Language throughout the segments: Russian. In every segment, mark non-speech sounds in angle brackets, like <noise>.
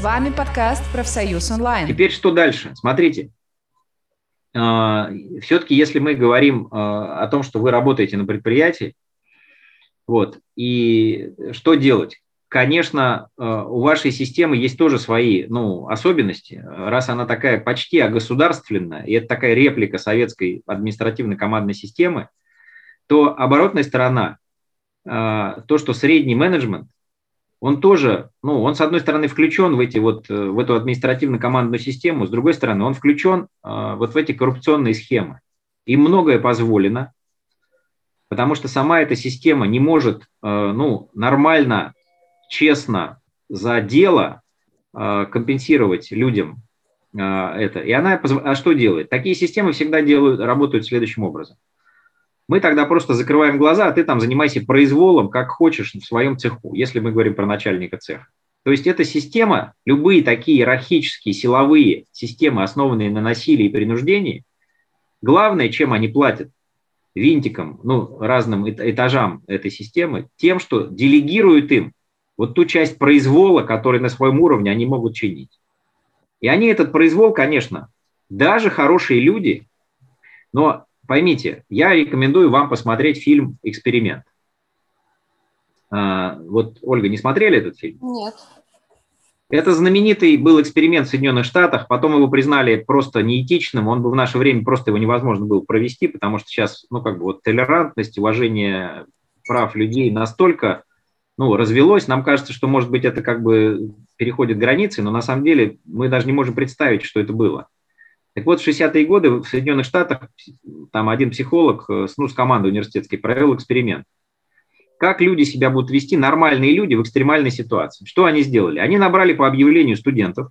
С вами подкаст «Профсоюз онлайн». Теперь что дальше? Смотрите, а, все-таки если мы говорим а, о том, что вы работаете на предприятии, вот, и что делать? Конечно, а, у вашей системы есть тоже свои ну, особенности. Раз она такая почти огосударственная, и это такая реплика советской административно-командной системы, то оборотная сторона, то, что средний менеджмент он тоже, ну, он с одной стороны включен в эти вот, э, в эту административно-командную систему, с другой стороны, он включен э, вот в эти коррупционные схемы. Им многое позволено, потому что сама эта система не может, э, ну, нормально, честно за дело э, компенсировать людям э, это. И она, а что делает? Такие системы всегда делают, работают следующим образом – мы тогда просто закрываем глаза, а ты там занимайся произволом, как хочешь, в своем цеху, если мы говорим про начальника цеха. То есть эта система, любые такие иерархические, силовые системы, основанные на насилии и принуждении, главное, чем они платят винтикам, ну, разным этажам этой системы, тем, что делегируют им вот ту часть произвола, который на своем уровне они могут чинить. И они этот произвол, конечно, даже хорошие люди, но поймите, я рекомендую вам посмотреть фильм «Эксперимент». А, вот, Ольга, не смотрели этот фильм? Нет. Это знаменитый был эксперимент в Соединенных Штатах, потом его признали просто неэтичным, он был в наше время, просто его невозможно было провести, потому что сейчас, ну, как бы вот толерантность, уважение прав людей настолько, ну, развелось, нам кажется, что, может быть, это как бы переходит границы, но на самом деле мы даже не можем представить, что это было. Так вот, в 60-е годы в Соединенных Штатах там один психолог э, ну, с командой университетской провел эксперимент. Как люди себя будут вести, нормальные люди в экстремальной ситуации. Что они сделали? Они набрали по объявлению студентов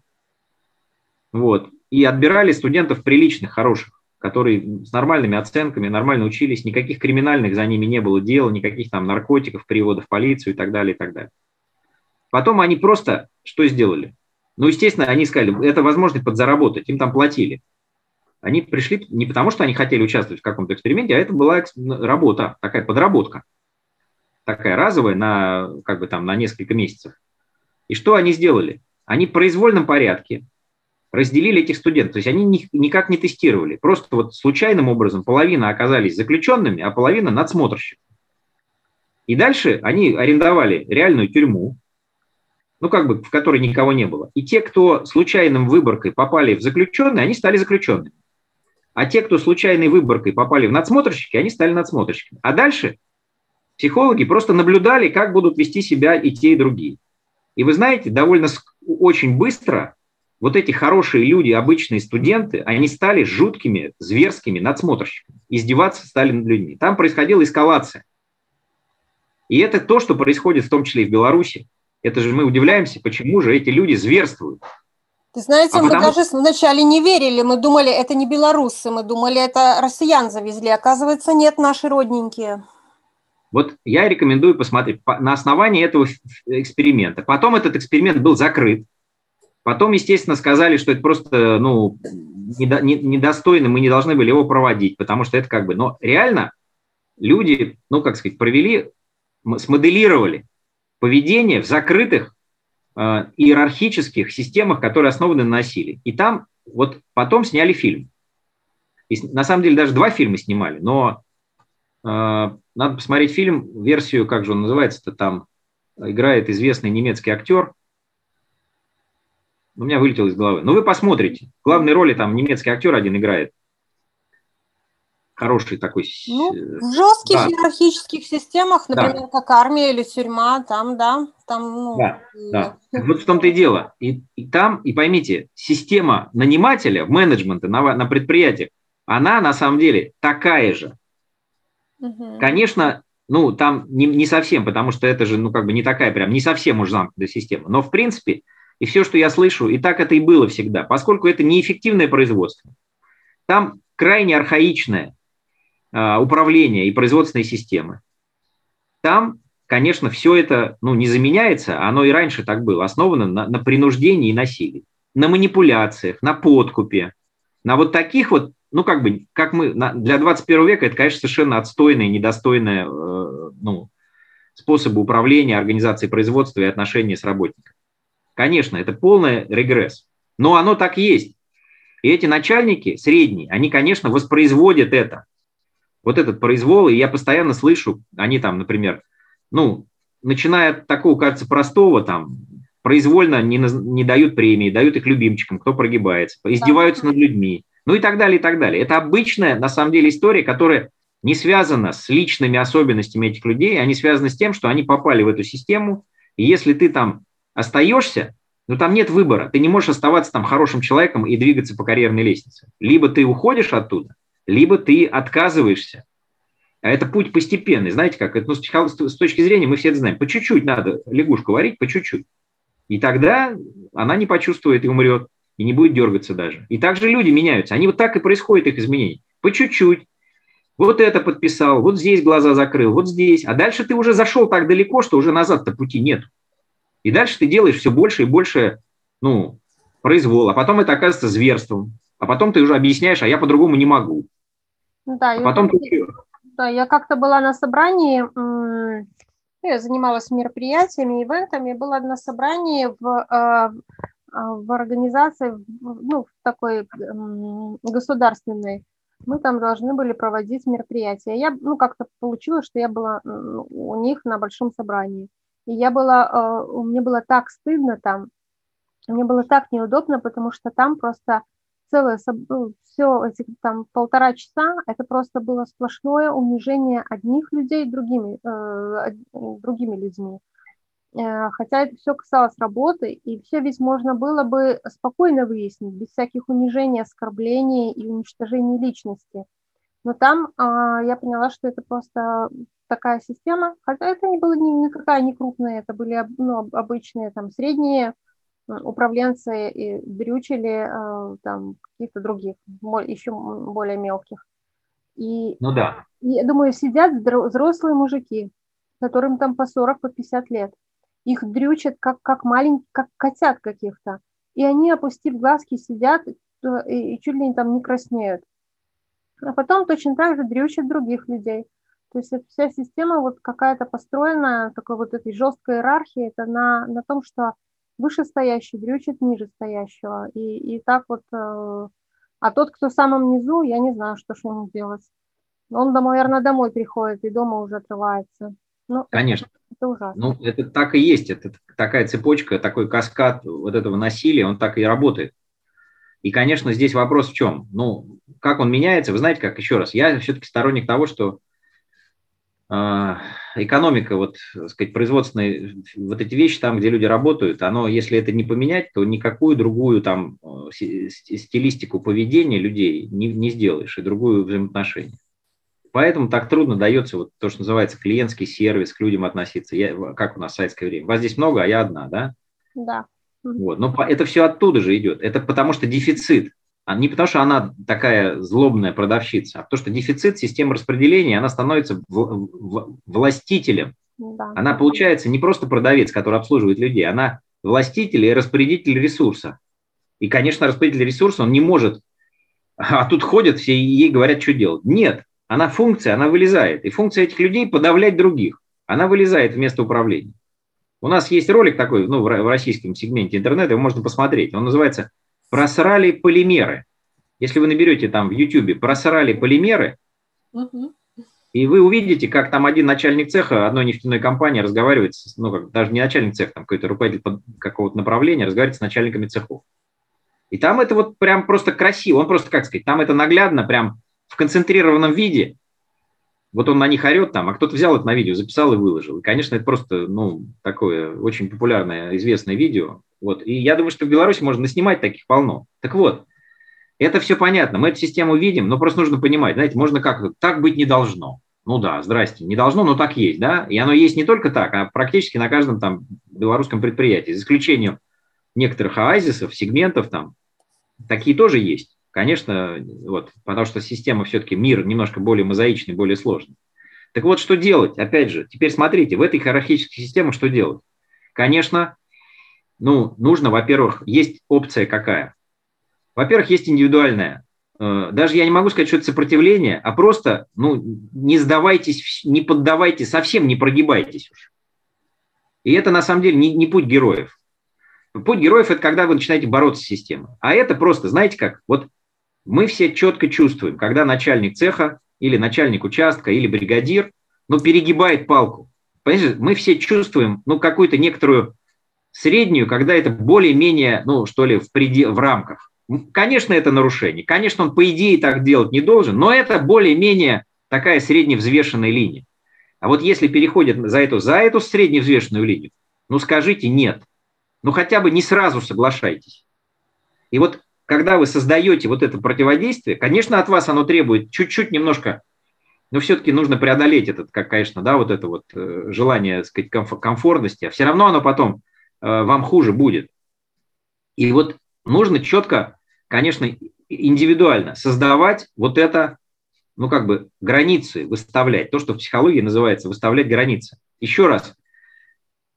вот, и отбирали студентов приличных, хороших, которые с нормальными оценками, нормально учились, никаких криминальных за ними не было дела, никаких там наркотиков, приводов в полицию и так далее, и так далее. Потом они просто что сделали? Ну, естественно, они сказали, это возможность подзаработать, им там платили. Они пришли не потому, что они хотели участвовать в каком-то эксперименте, а это была работа, такая подработка, такая разовая на, как бы там, на несколько месяцев. И что они сделали? Они в произвольном порядке разделили этих студентов. То есть они никак не тестировали. Просто вот случайным образом половина оказались заключенными, а половина надсмотрщиками. И дальше они арендовали реальную тюрьму, ну, как бы, в которой никого не было. И те, кто случайным выборкой попали в заключенные, они стали заключенными. А те, кто случайной выборкой попали в надсмотрщики, они стали надсмотрщиками. А дальше психологи просто наблюдали, как будут вести себя и те, и другие. И вы знаете, довольно очень быстро вот эти хорошие люди, обычные студенты, они стали жуткими, зверскими надсмотрщиками. Издеваться стали над людьми. Там происходила эскалация. И это то, что происходит в том числе и в Беларуси. Это же мы удивляемся, почему же эти люди зверствуют. Ты знаете, а мы потому... даже вначале не верили, мы думали, это не белорусы, мы думали, это россиян завезли. Оказывается, нет, наши родненькие. Вот я рекомендую посмотреть на основании этого эксперимента. Потом этот эксперимент был закрыт. Потом, естественно, сказали, что это просто ну, недостойно, мы не должны были его проводить, потому что это как бы... Но реально люди, ну, как сказать, провели, смоделировали поведение в закрытых э, иерархических системах, которые основаны на насилии. И там вот потом сняли фильм. И, на самом деле даже два фильма снимали, но э, надо посмотреть фильм, версию, как же он называется-то там, играет известный немецкий актер. У меня вылетел из головы. Но вы посмотрите. В главной роли там немецкий актер один играет хороший такой... Ну, в жестких да. иерархических системах, например, да. как армия или тюрьма, там, да, там, ну... Да, да. Вот в том-то и дело. И, и там, и поймите, система нанимателя, менеджмента на, на предприятиях, она на самом деле такая же. Угу. Конечно, ну, там не, не совсем, потому что это же, ну, как бы не такая прям, не совсем уж замкнутая система. Но, в принципе, и все, что я слышу, и так это и было всегда, поскольку это неэффективное производство. Там крайне архаичное, управления и производственной системы. Там, конечно, все это ну, не заменяется, оно и раньше так было, основано на, на принуждении и насилии, на манипуляциях, на подкупе, на вот таких вот, ну как бы, как мы, на, для 21 века это, конечно, совершенно отстойные, недостойные э, ну, способы управления, организации производства и отношений с работниками. Конечно, это полный регресс. Но оно так есть. И эти начальники средние, они, конечно, воспроизводят это. Вот этот произвол, и я постоянно слышу, они там, например, ну, начиная от такого, кажется, простого, там, произвольно не, не дают премии, дают их любимчикам, кто прогибается, издеваются над людьми, ну и так далее, и так далее. Это обычная, на самом деле, история, которая не связана с личными особенностями этих людей, они связаны с тем, что они попали в эту систему, и если ты там остаешься, ну там нет выбора, ты не можешь оставаться там хорошим человеком и двигаться по карьерной лестнице. Либо ты уходишь оттуда, либо ты отказываешься. А это путь постепенный. Знаете как? Это, ну, с точки зрения, мы все это знаем. По чуть-чуть надо лягушку варить, по чуть-чуть. И тогда она не почувствует и умрет, и не будет дергаться даже. И также люди меняются. Они вот так и происходят, их изменения. По чуть-чуть. Вот это подписал, вот здесь глаза закрыл, вот здесь. А дальше ты уже зашел так далеко, что уже назад-то пути нет. И дальше ты делаешь все больше и больше ну, произвол. А потом это оказывается зверством. А потом ты уже объясняешь, а я по-другому не могу. Да, а потом ты... да, я как-то была на собрании, я занималась мероприятиями, ивентами, было на собрании в, а, а, в организации, ну, в такой государственной, мы там должны были проводить мероприятия. Я, ну, как-то получилось, что я была у них на большом собрании. И я была, а, мне было так стыдно там, мне было так неудобно, потому что там просто целое, ну, все эти там полтора часа, это просто было сплошное унижение одних людей другими, э, другими людьми. Э, хотя это все касалось работы, и все ведь можно было бы спокойно выяснить, без всяких унижений, оскорблений и уничтожений личности. Но там э, я поняла, что это просто такая система, хотя это не было ни, никакая не крупная, это были ну, обычные там средние управленцы дрючили э, там каких-то других, еще более мелких. И, ну да. И, я думаю, сидят взрослые мужики, которым там по 40, по 50 лет. Их дрючат как, как маленькие, как котят каких-то. И они, опустив глазки, сидят э, и, и чуть ли не там не краснеют. А потом точно так же дрючат других людей. То есть вся система вот какая-то построена, такой вот этой жесткой иерархии, это на, на том, что вышестоящий дрючит ниже стоящего. И, и так вот, э, а тот, кто в самом низу, я не знаю, что с ним делать. Он, наверное, домой приходит и дома уже отрывается. Ну, Конечно. Это, ужасно. Ну, это так и есть. Это такая цепочка, такой каскад вот этого насилия, он так и работает. И, конечно, здесь вопрос в чем? Ну, как он меняется? Вы знаете, как еще раз, я все-таки сторонник того, что экономика, вот, так сказать, производственные, вот эти вещи там, где люди работают, оно, если это не поменять, то никакую другую там э, стилистику поведения людей не, не сделаешь и другую взаимоотношение. Поэтому так трудно дается вот то, что называется клиентский сервис, к людям относиться. Я, как у нас в советское время. Вас здесь много, а я одна, да? Да. Вот. Но это все оттуда же идет. Это потому что дефицит. А не потому, что она такая злобная продавщица, а потому что дефицит системы распределения, она становится властителем. Да. Она получается не просто продавец, который обслуживает людей, она властитель и распорядитель ресурса. И, конечно, распорядитель ресурса, он не может, а тут ходят все и ей говорят, что делать. Нет, она функция, она вылезает. И функция этих людей подавлять других. Она вылезает вместо управления. У нас есть ролик такой, ну, в российском сегменте интернета, его можно посмотреть. Он называется просрали полимеры. Если вы наберете там в YouTube просрали полимеры, угу. и вы увидите, как там один начальник цеха одной нефтяной компании разговаривает, с, ну, как, даже не начальник цеха, там какой-то руководитель какого-то направления разговаривает с начальниками цехов. И там это вот прям просто красиво, он просто, как сказать, там это наглядно, прям в концентрированном виде. Вот он на них орет там, а кто-то взял это на видео, записал и выложил. И, конечно, это просто, ну, такое очень популярное, известное видео. Вот. И я думаю, что в Беларуси можно снимать таких полно. Так вот, это все понятно, мы эту систему видим, но просто нужно понимать, знаете, можно как так быть не должно. Ну да, здрасте, не должно, но так есть, да? И оно есть не только так, а практически на каждом там белорусском предприятии, за исключением некоторых оазисов, сегментов там, такие тоже есть. Конечно, вот, потому что система все-таки, мир немножко более мозаичный, более сложный. Так вот, что делать? Опять же, теперь смотрите, в этой иерархической системе что делать? Конечно, ну, нужно, во-первых, есть опция какая? Во-первых, есть индивидуальная. Э, даже я не могу сказать, что это сопротивление, а просто ну, не сдавайтесь, не поддавайтесь, совсем не прогибайтесь уж. И это на самом деле не, не путь героев. Путь героев – это когда вы начинаете бороться с системой. А это просто, знаете как, вот мы все четко чувствуем, когда начальник цеха или начальник участка или бригадир, ну, перегибает палку. Понимаете, мы все чувствуем, ну, какую-то некоторую среднюю, когда это более-менее, ну, что ли, в, предел, в рамках. Конечно, это нарушение. Конечно, он, по идее, так делать не должен, но это более-менее такая средневзвешенная линия. А вот если переходит за эту, за эту средневзвешенную линию, ну, скажите «нет» ну хотя бы не сразу соглашайтесь. И вот когда вы создаете вот это противодействие, конечно, от вас оно требует чуть-чуть немножко, но все-таки нужно преодолеть этот, как, конечно, да, вот это вот э, желание, так сказать, комфортности, а все равно оно потом э, вам хуже будет. И вот нужно четко, конечно, индивидуально создавать вот это, ну, как бы границы выставлять, то, что в психологии называется выставлять границы. Еще раз,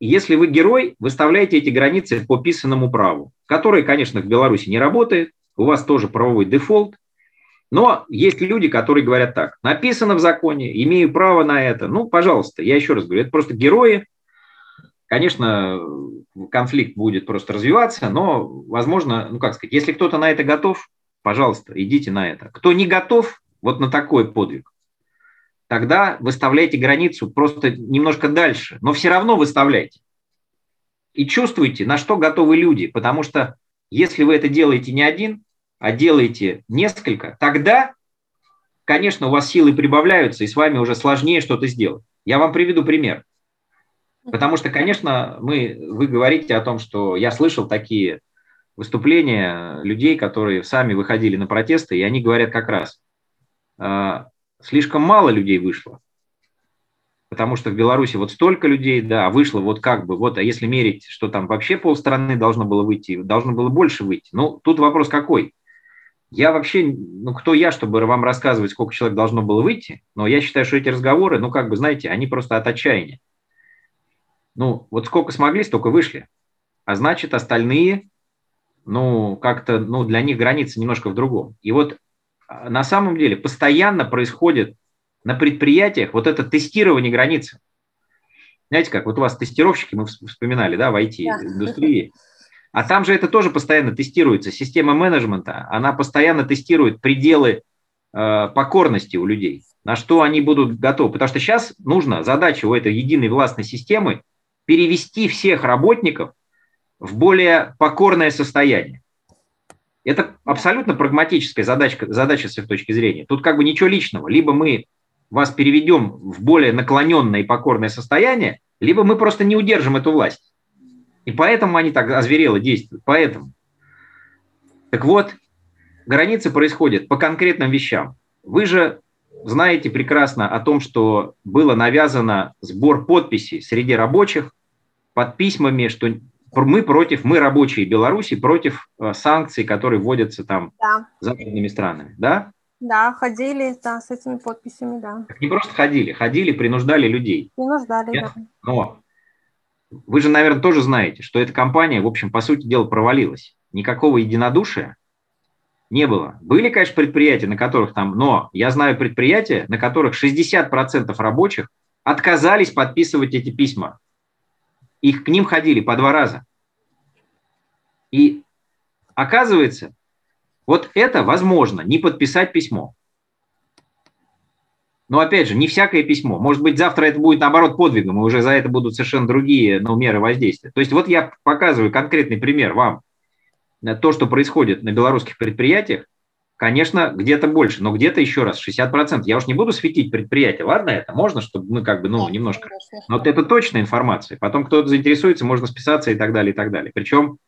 если вы герой, выставляете эти границы по писанному праву, которое, конечно, в Беларуси не работает, у вас тоже правовой дефолт, но есть люди, которые говорят так, написано в законе, имею право на это. Ну, пожалуйста, я еще раз говорю, это просто герои. Конечно, конфликт будет просто развиваться, но, возможно, ну, как сказать, если кто-то на это готов, пожалуйста, идите на это. Кто не готов вот на такой подвиг, тогда выставляйте границу просто немножко дальше, но все равно выставляйте. И чувствуйте, на что готовы люди, потому что если вы это делаете не один, а делаете несколько, тогда, конечно, у вас силы прибавляются, и с вами уже сложнее что-то сделать. Я вам приведу пример. Потому что, конечно, мы, вы говорите о том, что я слышал такие выступления людей, которые сами выходили на протесты, и они говорят как раз, а, слишком мало людей вышло. Потому что в Беларуси вот столько людей, да, вышло вот как бы, вот, а если мерить, что там вообще полстраны должно было выйти, должно было больше выйти. Ну, тут вопрос какой? Я вообще, ну, кто я, чтобы вам рассказывать, сколько человек должно было выйти, но я считаю, что эти разговоры, ну, как бы, знаете, они просто от отчаяния. Ну, вот сколько смогли, столько вышли. А значит, остальные, ну, как-то, ну, для них граница немножко в другом. И вот на самом деле постоянно происходит на предприятиях вот это тестирование границы. Знаете как, вот у вас тестировщики, мы вспоминали, да, в IT-индустрии, а там же это тоже постоянно тестируется. Система менеджмента, она постоянно тестирует пределы э, покорности у людей, на что они будут готовы. Потому что сейчас нужно, задача у этой единой властной системы перевести всех работников в более покорное состояние. Это абсолютно прагматическая задачка, задача с их точки зрения. Тут как бы ничего личного. Либо мы вас переведем в более наклоненное и покорное состояние, либо мы просто не удержим эту власть. И поэтому они так озверело действуют. Поэтому. Так вот, границы происходят по конкретным вещам. Вы же знаете прекрасно о том, что было навязано сбор подписей среди рабочих под письмами, что мы против, мы рабочие Беларуси против э, санкций, которые вводятся там да. западными странами, да? Да, ходили, да, с этими подписями, да. не просто ходили, ходили, принуждали людей. Принуждали, Нет? да. Но вы же, наверное, тоже знаете, что эта компания, в общем, по сути дела, провалилась. Никакого единодушия не было. Были, конечно, предприятия, на которых там, но я знаю предприятия, на которых 60% рабочих отказались подписывать эти письма их к ним ходили по два раза. И оказывается, вот это возможно, не подписать письмо. Но опять же, не всякое письмо. Может быть, завтра это будет наоборот подвигом, и уже за это будут совершенно другие ну, меры воздействия. То есть вот я показываю конкретный пример вам. То, что происходит на белорусских предприятиях, Конечно, где-то больше, но где-то еще раз 60%. Я уж не буду светить предприятие. Ладно, это можно, чтобы мы как бы, ну, немножко. Но вот это точная информация. Потом кто-то заинтересуется, можно списаться и так далее, и так далее. Причем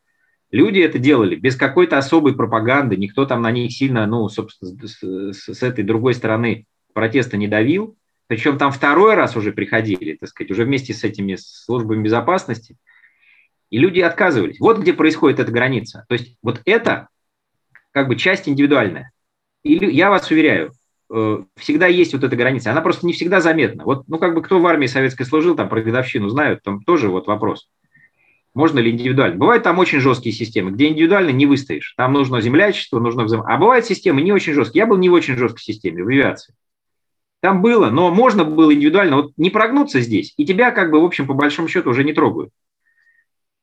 люди это делали без какой-то особой пропаганды. Никто там на них сильно, ну, собственно, с, с этой другой стороны протеста не давил. Причем там второй раз уже приходили, так сказать, уже вместе с этими службами безопасности. И люди отказывались. Вот где происходит эта граница. То есть вот это как бы часть индивидуальная. И я вас уверяю, э, всегда есть вот эта граница. Она просто не всегда заметна. Вот, ну, как бы кто в армии советской служил, там про годовщину знают, там тоже вот вопрос. Можно ли индивидуально? Бывают там очень жесткие системы, где индивидуально не выстоишь. Там нужно землячество, нужно взаим... А бывают системы не очень жесткие. Я был не в очень жесткой системе, в авиации. Там было, но можно было индивидуально вот не прогнуться здесь, и тебя как бы, в общем, по большому счету уже не трогают.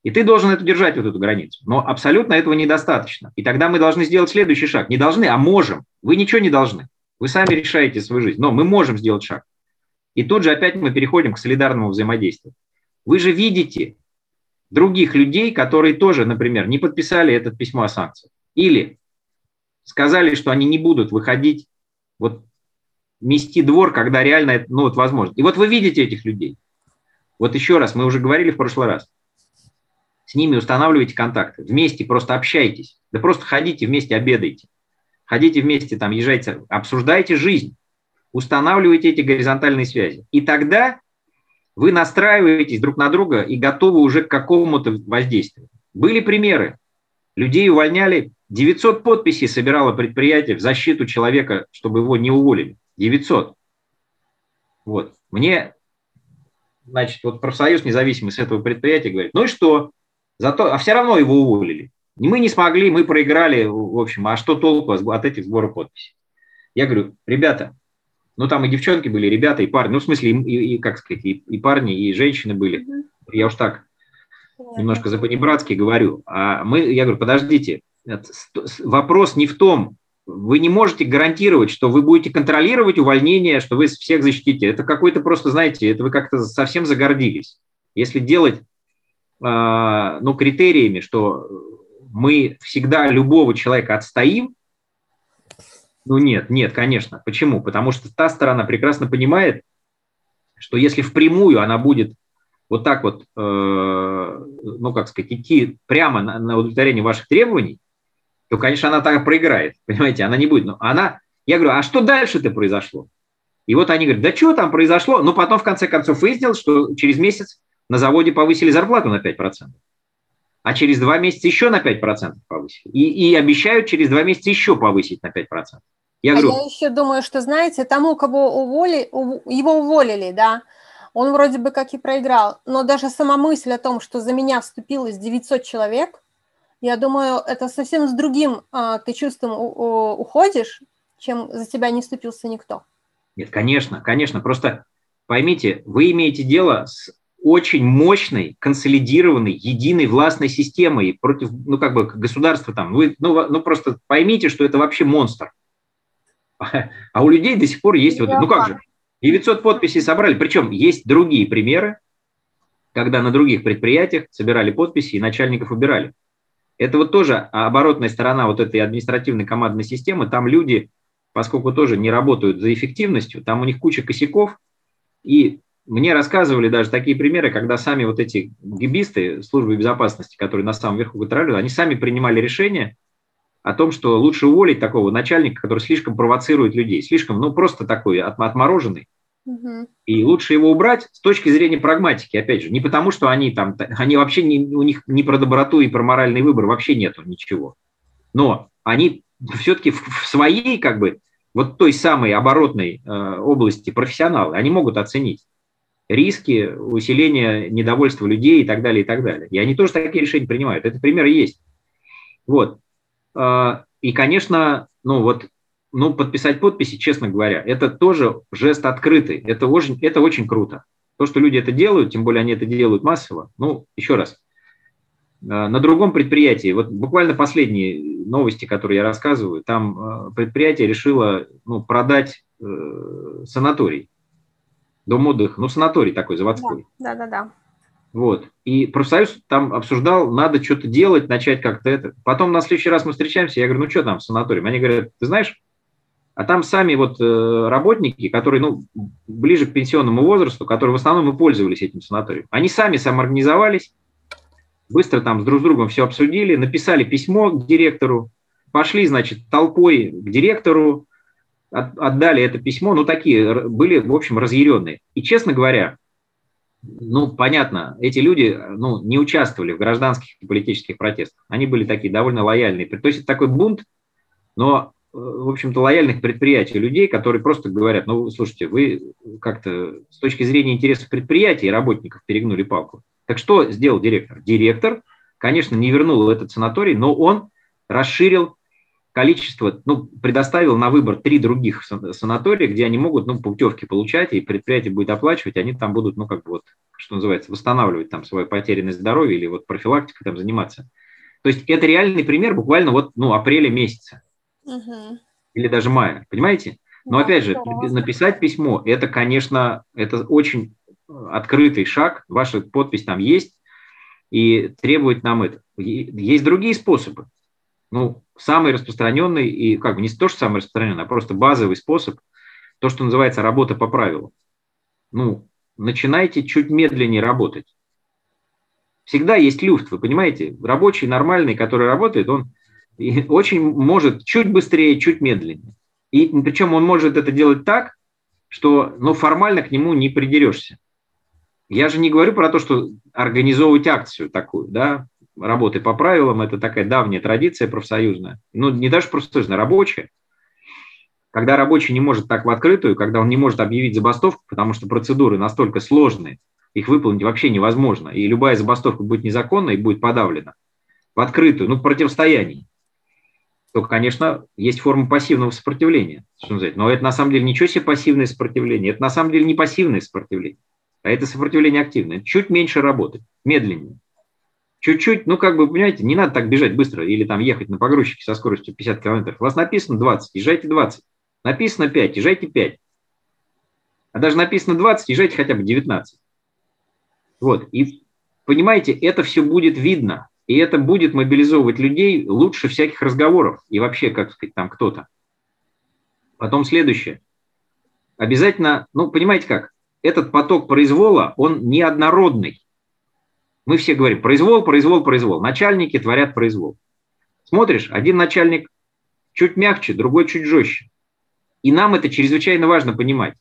И ты должен это держать, вот эту границу. Но абсолютно этого недостаточно. И тогда мы должны сделать следующий шаг. Не должны, а можем. Вы ничего не должны. Вы сами решаете свою жизнь. Но мы можем сделать шаг. И тут же опять мы переходим к солидарному взаимодействию. Вы же видите других людей, которые тоже, например, не подписали это письмо о санкциях. Или сказали, что они не будут выходить, вот мести двор, когда реально это, ну, вот возможно. И вот вы видите этих людей. Вот еще раз, мы уже говорили в прошлый раз. С ними устанавливайте контакты, вместе просто общайтесь. Да просто ходите вместе, обедайте. Ходите вместе, там, езжайте, обсуждайте жизнь. Устанавливайте эти горизонтальные связи. И тогда вы настраиваетесь друг на друга и готовы уже к какому-то воздействию. Были примеры. Людей увольняли, 900 подписей собирало предприятие в защиту человека, чтобы его не уволили. 900. Вот. Мне, значит, вот профсоюз независимый с этого предприятия говорит, ну и что? Зато, а все равно его уволили. Мы не смогли, мы проиграли, в общем, а что толку от этих сборов подписей? Я говорю, ребята, ну там и девчонки были, ребята, и парни, ну в смысле, и, и как сказать, и, и парни, и женщины были. Я уж так немножко за понебратски говорю. А мы, я говорю, подождите, вопрос не в том, вы не можете гарантировать, что вы будете контролировать увольнение, что вы всех защитите. Это какой-то просто, знаете, это вы как-то совсем загордились. Если делать ну, критериями, что мы всегда любого человека отстоим, ну нет, нет, конечно. Почему? Потому что та сторона прекрасно понимает, что если впрямую она будет вот так вот, э, ну как сказать, идти прямо на, на удовлетворение ваших требований, то, конечно, она так проиграет, <laughs> понимаете, она не будет. Но она, я говорю, а что дальше-то произошло? И вот они говорят, да что там произошло? Но потом, в конце концов, выяснилось, что через месяц на заводе повысили зарплату на 5%, а через два месяца еще на 5% повысили. И, и обещают через два месяца еще повысить на 5%. Я, а говорю, я еще думаю, что, знаете, тому, кого уволи, его уволили, да, он вроде бы как и проиграл, но даже сама мысль о том, что за меня вступилось 900 человек, я думаю, это совсем с другим а, ты чувством у, уходишь, чем за тебя не вступился никто. Нет, конечно, конечно. Просто поймите, вы имеете дело с очень мощной, консолидированной, единой властной системой против, ну, как бы, государства там. Вы, ну, ну, просто поймите, что это вообще монстр. А у людей до сих пор есть вот, ну как же, 900 подписей собрали. Причем есть другие примеры, когда на других предприятиях собирали подписи и начальников убирали. Это вот тоже оборотная сторона вот этой административной командной системы. Там люди, поскольку тоже не работают за эффективностью, там у них куча косяков. И мне рассказывали даже такие примеры, когда сами вот эти гибисты службы безопасности, которые на самом верху контролируют, они сами принимали решение о том, что лучше уволить такого начальника, который слишком провоцирует людей, слишком, ну, просто такой отмороженный, и лучше его убрать с точки зрения прагматики, опять же, не потому, что они там, они вообще не, у них ни про доброту и про моральный выбор вообще нету ничего. Но они все-таки в, в своей, как бы, вот той самой оборотной э, области профессионалы, они могут оценить риски усиления недовольства людей и так далее, и так далее. И они тоже такие решения принимают. Это примеры есть. Вот. Э, и, конечно, ну вот ну, подписать подписи, честно говоря, это тоже жест открытый. Это очень, это очень круто. То, что люди это делают, тем более они это делают массово. Ну, еще раз, э, на другом предприятии, вот буквально последние новости, которые я рассказываю, там э, предприятие решило ну, продать э, санаторий, дом отдыха, ну, санаторий такой заводской. Да, да, да. Вот. И профсоюз там обсуждал, надо что-то делать, начать как-то это. Потом на следующий раз мы встречаемся, я говорю, ну что там в санатории? Они говорят, ты знаешь, а там сами вот э, работники, которые ну, ближе к пенсионному возрасту, которые в основном и пользовались этим санаторием, они сами самоорганизовались, быстро там с друг с другом все обсудили, написали письмо к директору, пошли, значит, толпой к директору, отдали это письмо, ну, такие были, в общем, разъяренные. И, честно говоря, ну, понятно, эти люди ну, не участвовали в гражданских и политических протестах. Они были такие довольно лояльные. То есть это такой бунт, но в общем-то, лояльных предприятий, людей, которые просто говорят, ну, слушайте, вы как-то с точки зрения интересов предприятия и работников перегнули палку. Так что сделал директор? Директор, конечно, не вернул этот санаторий, но он расширил количество, ну, предоставил на выбор три других санатория, где они могут, ну, путевки получать, и предприятие будет оплачивать, они там будут, ну, как бы вот, что называется, восстанавливать там свое потерянное здоровье или вот профилактикой там заниматься. То есть это реальный пример буквально вот, ну, апреля месяца. Угу. Или даже мая, понимаете? Но да, опять же, здорово. написать письмо, это, конечно, это очень открытый шаг, ваша подпись там есть, и требует нам это. Есть другие способы. Ну, самый распространенный и как бы не то, что самый распространенный, а просто базовый способ, то, что называется работа по правилам. Ну, начинайте чуть медленнее работать. Всегда есть люфт, вы понимаете? Рабочий, нормальный, который работает, он <laughs> очень может чуть быстрее, чуть медленнее. И причем он может это делать так, что ну, формально к нему не придерешься. Я же не говорю про то, что организовывать акцию такую, да, работы по правилам, это такая давняя традиция профсоюзная, ну, не даже профсоюзная, рабочая. Когда рабочий не может так в открытую, когда он не может объявить забастовку, потому что процедуры настолько сложные, их выполнить вообще невозможно, и любая забастовка будет незаконна и будет подавлена в открытую, ну, в противостоянии, то, конечно, есть форма пассивного сопротивления. Но это на самом деле ничего себе пассивное сопротивление, это на самом деле не пассивное сопротивление, а это сопротивление активное. Чуть меньше работы, медленнее чуть-чуть, ну, как бы, понимаете, не надо так бежать быстро или там ехать на погрузчике со скоростью 50 километров. У вас написано 20, езжайте 20. Написано 5, езжайте 5. А даже написано 20, езжайте хотя бы 19. Вот, и понимаете, это все будет видно, и это будет мобилизовывать людей лучше всяких разговоров и вообще, как сказать, там кто-то. Потом следующее. Обязательно, ну, понимаете как, этот поток произвола, он неоднородный. Мы все говорим, произвол, произвол, произвол. Начальники творят произвол. Смотришь, один начальник чуть мягче, другой чуть жестче. И нам это чрезвычайно важно понимать,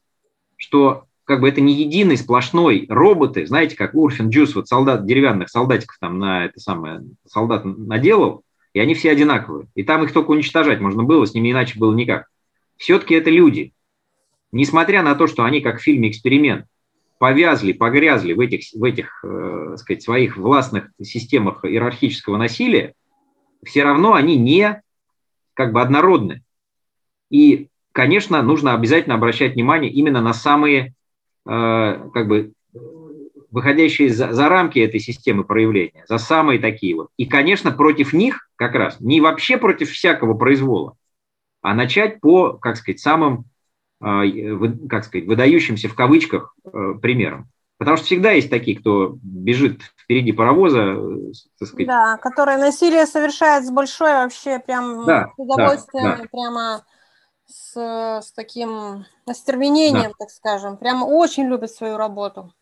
что как бы это не единый сплошной роботы, знаете, как Урфин Джус, вот солдат, деревянных солдатиков там на это самое, солдат наделал, и они все одинаковые. И там их только уничтожать можно было, с ними иначе было никак. Все-таки это люди. Несмотря на то, что они, как в фильме «Эксперимент», повязли, погрязли в этих, в этих э, сказать, своих властных системах иерархического насилия, все равно они не как бы однородны. И, конечно, нужно обязательно обращать внимание именно на самые э, как бы выходящие за, за рамки этой системы проявления, за самые такие вот. И, конечно, против них как раз, не вообще против всякого произвола, а начать по, как сказать, самым как сказать, выдающимся в кавычках э, примером. Потому что всегда есть такие, кто бежит впереди паровоза, э, так сказать. Да, которые насилие совершают с большой вообще прям да, с удовольствием, да, да. прямо с, с таким остервенением, да. так скажем. Прямо очень любят свою работу.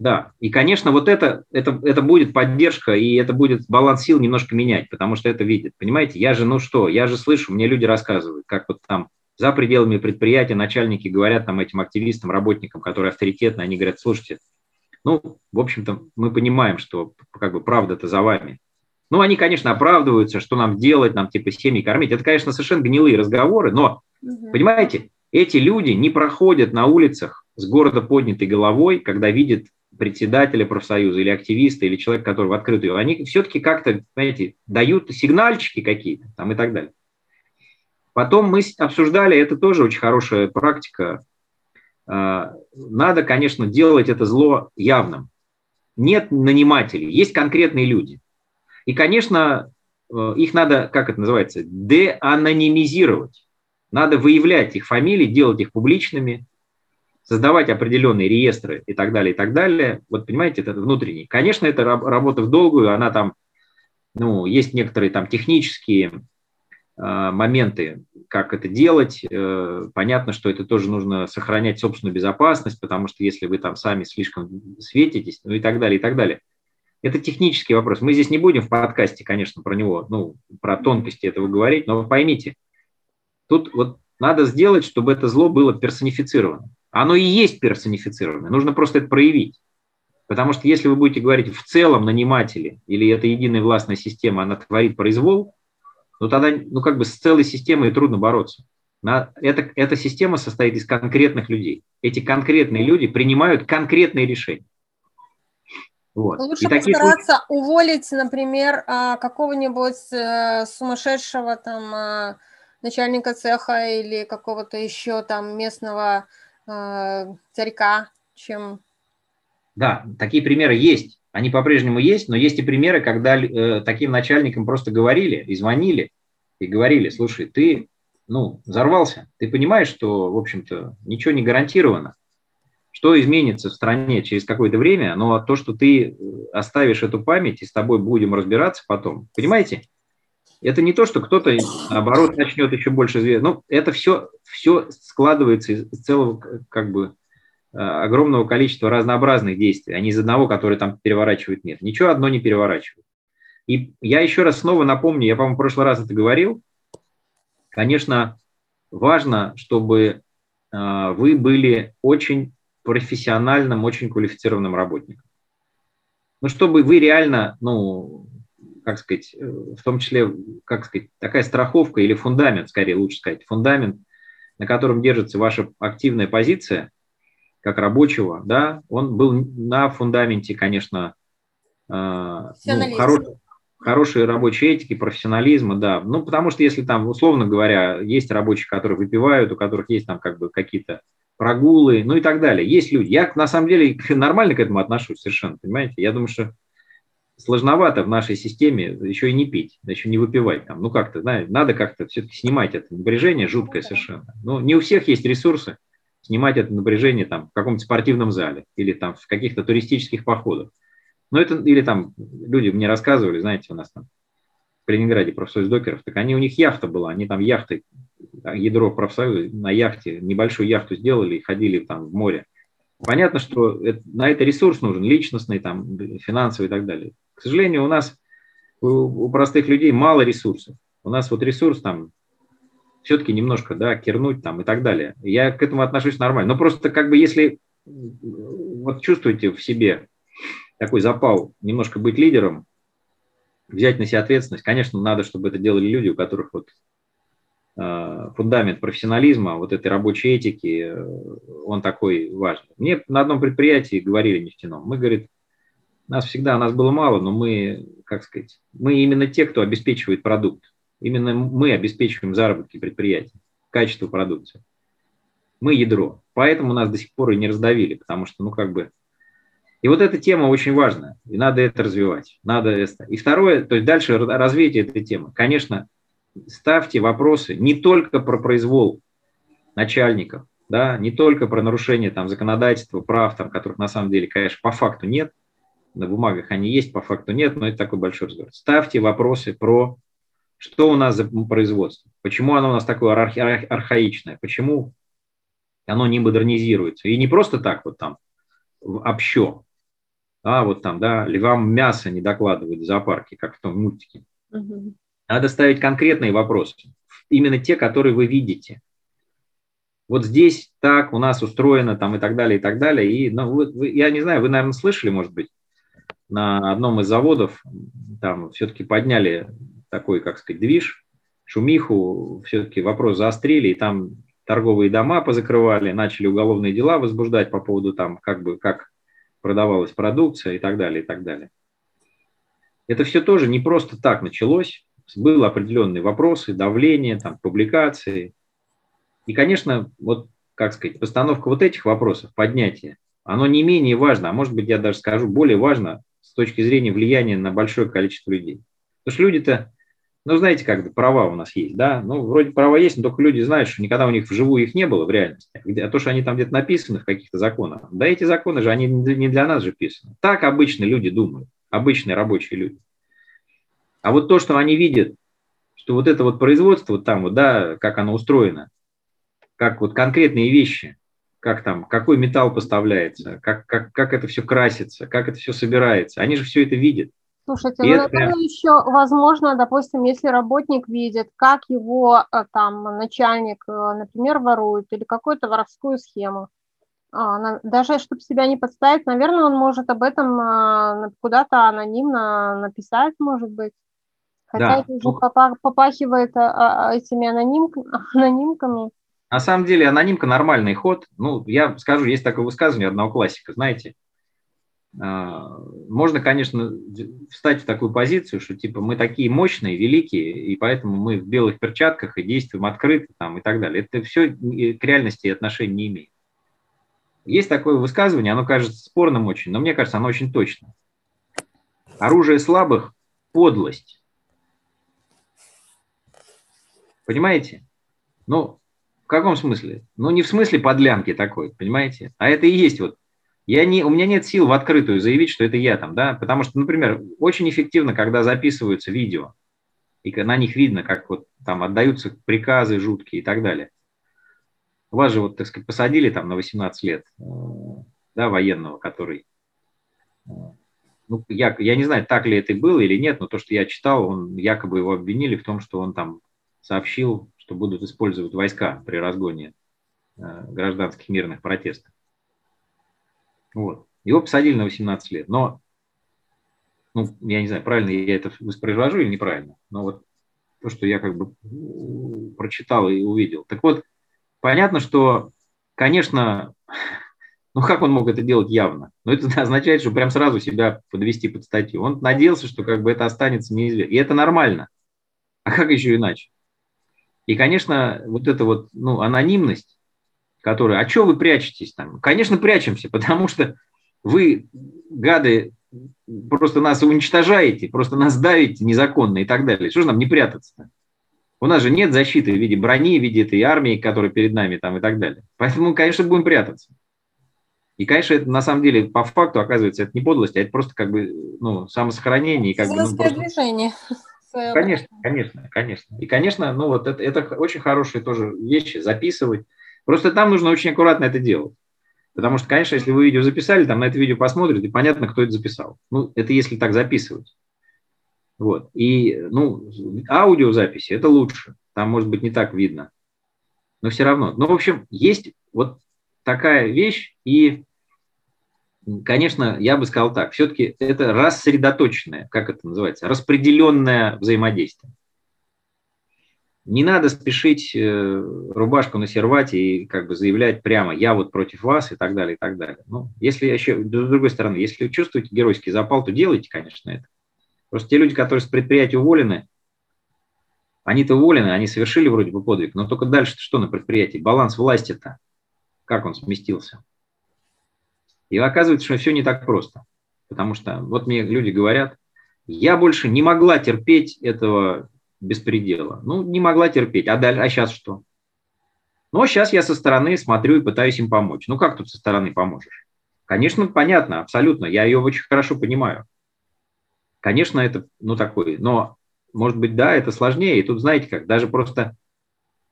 Да, и, конечно, вот это, это, это будет поддержка, и это будет баланс сил немножко менять, потому что это видит. Понимаете, я же, ну что, я же слышу, мне люди рассказывают, как вот там за пределами предприятия начальники говорят там этим активистам, работникам, которые авторитетны, они говорят, слушайте, ну, в общем-то, мы понимаем, что как бы правда-то за вами. Ну, они, конечно, оправдываются, что нам делать, нам типа семьи кормить. Это, конечно, совершенно гнилые разговоры, но, угу. понимаете, эти люди не проходят на улицах с города поднятой головой, когда видят председателя профсоюза или активиста, или человека, который в открытую, они все-таки как-то, знаете, дают сигнальчики какие-то там и так далее. Потом мы обсуждали, это тоже очень хорошая практика. А, надо, конечно, делать это зло явным. Нет нанимателей, есть конкретные люди. И, конечно, э, их надо, как это называется, деанонимизировать. Надо выявлять их фамилии, делать их публичными, создавать определенные реестры и так далее, и так далее. Вот понимаете, это внутренний. Конечно, это работа в долгую, она там, ну, есть некоторые там технические моменты, как это делать. Э, понятно, что это тоже нужно сохранять собственную безопасность, потому что если вы там сами слишком светитесь, ну и так далее, и так далее. Это технический вопрос. Мы здесь не будем в подкасте, конечно, про него, ну, про тонкости этого говорить, но вы поймите, тут вот надо сделать, чтобы это зло было персонифицировано. Оно и есть персонифицированное, нужно просто это проявить. Потому что если вы будете говорить в целом наниматели или это единая властная система, она творит произвол, ну тогда ну, как бы с целой системой трудно бороться. На, это, эта система состоит из конкретных людей. Эти конкретные люди принимают конкретные решения. Вот. Лучше и постараться таких... уволить, например, а, какого-нибудь э, сумасшедшего там а, начальника цеха или какого-то еще там местного э, царька, чем... Да, такие примеры есть. Они по-прежнему есть, но есть и примеры, когда э, таким начальникам просто говорили и звонили, и говорили, слушай, ты ну, взорвался, ты понимаешь, что, в общем-то, ничего не гарантировано что изменится в стране через какое-то время, но то, что ты э, оставишь эту память и с тобой будем разбираться потом, понимаете? Это не то, что кто-то, наоборот, начнет еще больше. Ну, это все, все складывается из целого, как бы, огромного количества разнообразных действий, а не из одного, который там переворачивает мир. Ничего одно не переворачивает. И я еще раз снова напомню, я, по-моему, в прошлый раз это говорил, конечно, важно, чтобы э, вы были очень профессиональным, очень квалифицированным работником. Ну, чтобы вы реально, ну, как сказать, э, в том числе, как сказать, такая страховка или фундамент, скорее лучше сказать, фундамент, на котором держится ваша активная позиция, как рабочего, да, он был на фундаменте, конечно, э, ну, хорош, хорошей рабочей этики, профессионализма, да. Ну, потому что если там, условно говоря, есть рабочие, которые выпивают, у которых есть там как бы какие-то прогулы, ну и так далее. Есть люди. Я на самом деле <laughs> нормально к этому отношусь совершенно, понимаете? Я думаю, что сложновато в нашей системе еще и не пить, еще не выпивать там. Ну как-то, знаете, надо как-то все-таки снимать это напряжение жуткое совершенно. Ну не у всех есть ресурсы снимать это напряжение там в каком-то спортивном зале или там в каких-то туристических походах. Ну это, или там люди мне рассказывали, знаете, у нас там в Калининграде профсоюз докеров, так они, у них яхта была, они там яхты ядро профсоюза на яхте, небольшую яхту сделали и ходили там в море. Понятно, что это, на это ресурс нужен, личностный, там, финансовый и так далее. К сожалению, у нас, у, у простых людей мало ресурсов. У нас вот ресурс там все-таки немножко, да, кернуть там и так далее. Я к этому отношусь нормально. Но просто как бы если вот чувствуете в себе такой запал немножко быть лидером, взять на себя ответственность, конечно, надо, чтобы это делали люди, у которых вот Э, фундамент профессионализма, вот этой рабочей этики, э, он такой важный. Мне на одном предприятии говорили нефтяном, мы, говорит, нас всегда, нас было мало, но мы, как сказать, мы именно те, кто обеспечивает продукт. Именно мы обеспечиваем заработки предприятий, качество продукции. Мы ядро. Поэтому нас до сих пор и не раздавили, потому что, ну, как бы... И вот эта тема очень важная, и надо это развивать. Надо это. И второе, то есть дальше развитие этой темы. Конечно, ставьте вопросы не только про произвол начальников, да, не только про нарушение там, законодательства, прав, там, которых на самом деле, конечно, по факту нет, на бумагах они есть, по факту нет, но это такой большой разговор. Ставьте вопросы про что у нас за производство, почему оно у нас такое архи- архаичное, почему оно не модернизируется. И не просто так вот там общо, а вот там, да, ли вам мясо не докладывают в зоопарке, как в том мультике. Угу. Надо ставить конкретные вопросы, именно те, которые вы видите. Вот здесь так у нас устроено там и так далее, и так далее. И, ну, вы, вы, я не знаю, вы, наверное, слышали, может быть, на одном из заводов там все-таки подняли такой, как сказать, движ, шумиху, все-таки вопрос заострили, и там торговые дома позакрывали, начали уголовные дела возбуждать по поводу там, как бы, как продавалась продукция и так далее, и так далее. Это все тоже не просто так началось были определенные вопросы, давление, там, публикации. И, конечно, вот, как сказать, постановка вот этих вопросов, поднятие, оно не менее важно, а может быть, я даже скажу, более важно с точки зрения влияния на большое количество людей. Потому что люди-то, ну, знаете, как права у нас есть, да, ну, вроде права есть, но только люди знают, что никогда у них вживую их не было в реальности. А то, что они там где-то написаны в каких-то законах, да эти законы же, они не для нас же писаны. Так обычно люди думают, обычные рабочие люди. А вот то, что они видят, что вот это вот производство, вот там вот, да, как оно устроено, как вот конкретные вещи, как там, какой металл поставляется, как, как, как это все красится, как это все собирается, они же все это видят. Слушайте, ну, это прям... еще возможно, допустим, если работник видит, как его э, там начальник, э, например, ворует или какую-то воровскую схему, а, даже чтобы себя не подставить, наверное, он может об этом а, куда-то анонимно написать, может быть. Хотя да. это уже попахивает а, а, этими аноним, <laughs> анонимками. На самом деле анонимка нормальный ход. Ну, я скажу, есть такое высказывание одного классика, знаете. А, можно, конечно, встать в такую позицию, что типа мы такие мощные, великие, и поэтому мы в белых перчатках и действуем открыто там, и так далее. Это все к реальности отношения не имеет. Есть такое высказывание, оно кажется спорным очень, но мне кажется, оно очень точно. Оружие слабых – подлость. Понимаете? Ну, в каком смысле? Ну, не в смысле подлянки такой, понимаете? А это и есть вот я не, у меня нет сил в открытую заявить, что это я там, да, потому что, например, очень эффективно, когда записываются видео, и на них видно, как вот там отдаются приказы жуткие и так далее. Вас же, вот, так сказать, посадили там на 18 лет, э, да, военного, который, э, ну, я, я не знаю, так ли это было или нет, но то, что я читал, он якобы его обвинили в том, что он там сообщил, что будут использовать войска при разгоне э, гражданских мирных протестов. Вот. Его посадили на 18 лет. Но, ну, я не знаю, правильно я это воспроизвожу или неправильно, но вот то, что я как бы прочитал и увидел. Так вот, понятно, что, конечно, <laughs> ну как он мог это делать явно? Но это <laughs> означает, что прям сразу себя подвести под статью. Он надеялся, что как бы это останется неизвестно. И это нормально. А как еще иначе? И, конечно, вот эта вот ну, анонимность, которые, а что вы прячетесь там? Конечно, прячемся, <laughs> потому что вы, гады, просто нас уничтожаете, просто нас давите незаконно и так далее. Что же нам не прятаться -то? У нас же нет защиты в виде брони, в виде этой армии, которая перед нами там и так далее. Поэтому, конечно, будем прятаться. И, конечно, это на самом деле по факту оказывается это не подлость, а это просто как бы ну, самосохранение. И как бы, ну, просто... движение. <laughs> Конечно, конечно, конечно. И, конечно, ну вот это, это очень хорошие тоже вещи записывать, Просто там нужно очень аккуратно это делать. Потому что, конечно, если вы видео записали, там на это видео посмотрят, и понятно, кто это записал. Ну, это если так записывать. Вот. И, ну, аудиозаписи – это лучше. Там, может быть, не так видно. Но все равно. Но, в общем, есть вот такая вещь, и, конечно, я бы сказал так, все-таки это рассредоточенное, как это называется, распределенное взаимодействие не надо спешить э, рубашку на сервате и как бы заявлять прямо «я вот против вас» и так далее, и так далее. Ну, если еще, с другой стороны, если вы чувствуете геройский запал, то делайте, конечно, это. Просто те люди, которые с предприятия уволены, они-то уволены, они совершили вроде бы подвиг, но только дальше что на предприятии? Баланс власти-то, как он сместился? И оказывается, что все не так просто. Потому что вот мне люди говорят, я больше не могла терпеть этого беспредела. Ну, не могла терпеть. А, дальше, а сейчас что? Ну, сейчас я со стороны смотрю и пытаюсь им помочь. Ну, как тут со стороны поможешь? Конечно, понятно, абсолютно. Я ее очень хорошо понимаю. Конечно, это, ну, такой, но, может быть, да, это сложнее. И тут, знаете как, даже просто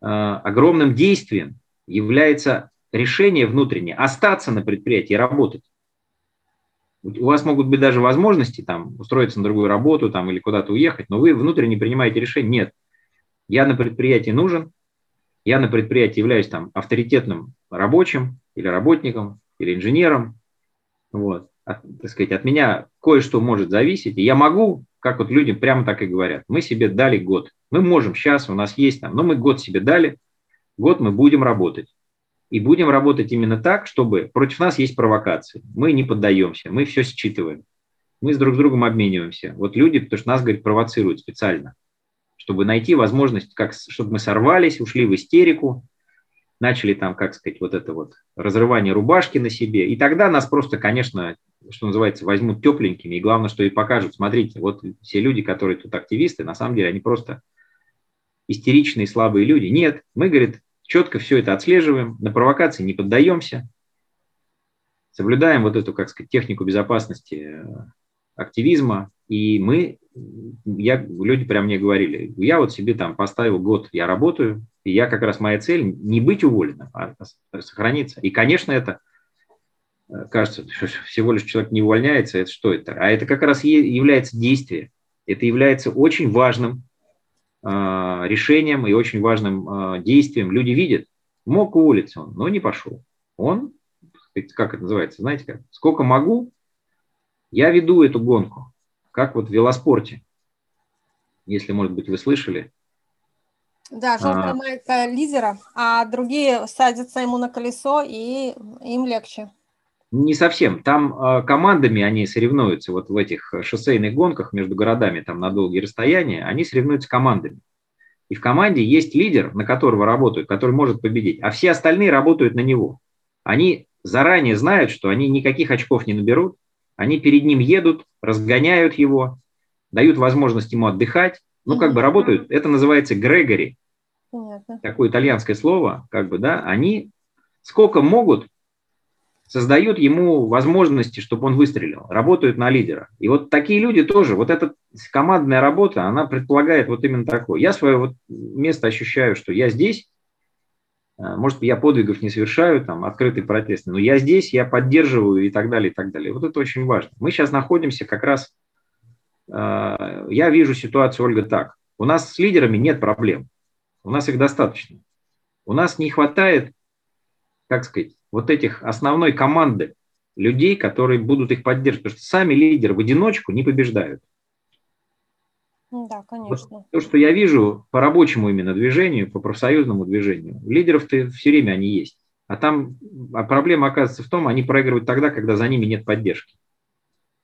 э, огромным действием является решение внутреннее остаться на предприятии и работать. У вас могут быть даже возможности там, устроиться на другую работу там, или куда-то уехать, но вы внутренне принимаете решение, нет, я на предприятии нужен, я на предприятии являюсь там, авторитетным рабочим или работником, или инженером, вот, от, так сказать, от меня кое-что может зависеть, и я могу, как вот люди прямо так и говорят, мы себе дали год, мы можем сейчас, у нас есть там, но мы год себе дали, год мы будем работать. И будем работать именно так, чтобы против нас есть провокации. Мы не поддаемся, мы все считываем. Мы с друг с другом обмениваемся. Вот люди, потому что нас, говорит, провоцируют специально, чтобы найти возможность, как, чтобы мы сорвались, ушли в истерику, начали там, как сказать, вот это вот разрывание рубашки на себе. И тогда нас просто, конечно, что называется, возьмут тепленькими. И главное, что и покажут, смотрите, вот все люди, которые тут активисты, на самом деле они просто истеричные, слабые люди. Нет, мы, говорит, четко все это отслеживаем, на провокации не поддаемся, соблюдаем вот эту, как сказать, технику безопасности э, активизма, и мы, я, люди прям мне говорили, я вот себе там поставил год, я работаю, и я как раз моя цель не быть уволенным, а сохраниться. И, конечно, это э, кажется, что всего лишь человек не увольняется, это что это? А это как раз является действие. Это является очень важным решением и очень важным а, действием. Люди видят, мог уволиться он, но не пошел. Он, как это называется, знаете как, сколько могу, я веду эту гонку, как вот в велоспорте. Если, может быть, вы слышали. Да, желтая а, лидера, а другие садятся ему на колесо, и им легче. Не совсем. Там э, командами они соревнуются вот в этих шоссейных гонках между городами там на долгие расстояния, они соревнуются командами. И в команде есть лидер, на которого работают, который может победить, а все остальные работают на него. Они заранее знают, что они никаких очков не наберут, они перед ним едут, разгоняют его, дают возможность ему отдыхать, ну, как бы работают. Это называется Грегори. Такое итальянское слово, как бы, да. Они сколько могут, создают ему возможности, чтобы он выстрелил, работают на лидера. И вот такие люди тоже, вот эта командная работа, она предполагает вот именно такое. Я свое вот место ощущаю, что я здесь, э, может, я подвигов не совершаю, там, открытый протест, но я здесь, я поддерживаю и так далее, и так далее. Вот это очень важно. Мы сейчас находимся как раз, э, я вижу ситуацию, Ольга, так. У нас с лидерами нет проблем, у нас их достаточно. У нас не хватает, как сказать, вот этих основной команды людей, которые будут их поддерживать. Потому что сами лидеры в одиночку не побеждают. Да, конечно. Вот то, что я вижу по рабочему именно движению, по профсоюзному движению, лидеров-то все время они есть. А там а проблема оказывается в том, они проигрывают тогда, когда за ними нет поддержки.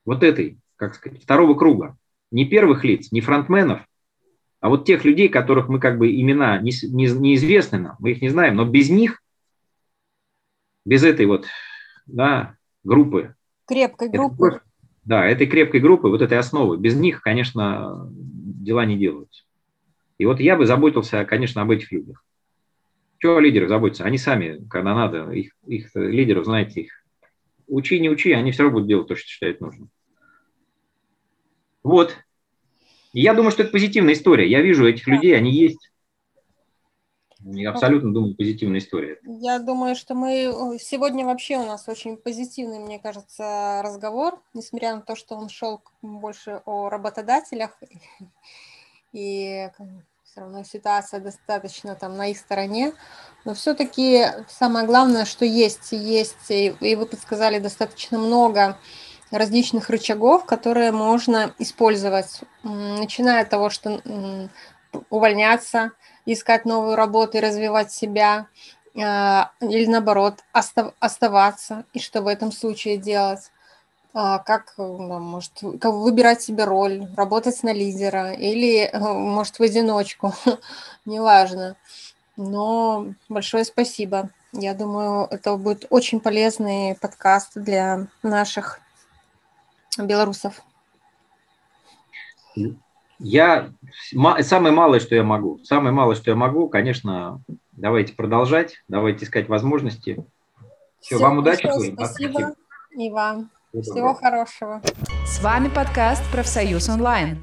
Вот этой, как сказать, второго круга. Не первых лиц, не фронтменов, а вот тех людей, которых мы как бы имена не, не, неизвестны нам, мы их не знаем, но без них без этой вот да, группы. Крепкой группы. Это, да, этой крепкой группы, вот этой основы, без них, конечно, дела не делаются. И вот я бы заботился, конечно, об этих людях. Чего о лидерах заботиться? Они сами, когда надо, их, их лидеров, знаете, их учи, не учи, они все равно будут делать то, что считают нужным. Вот. И я думаю, что это позитивная история. Я вижу этих людей, они есть. Я абсолютно думаю, позитивная история. Я думаю, что мы сегодня вообще у нас очень позитивный, мне кажется, разговор, несмотря на то, что он шел больше о работодателях, <laughs> и все равно ситуация достаточно там на их стороне, но все-таки самое главное, что есть, есть, и вы подсказали достаточно много различных рычагов, которые можно использовать, начиная от того, что увольняться, искать новую работу и развивать себя, а, или наоборот, оставаться, и что в этом случае делать, а, как, может, как выбирать себе роль, работать на лидера или, может, в одиночку, <laughs> неважно. Но большое спасибо. Я думаю, это будет очень полезный подкаст для наших белорусов. Я самое малое, что я могу, самое малое, что я могу, конечно, давайте продолжать, давайте искать возможности. Все, Все вам удачи. Спасибо. И вам. Всего хорошего. С вами подкаст «Профсоюз онлайн».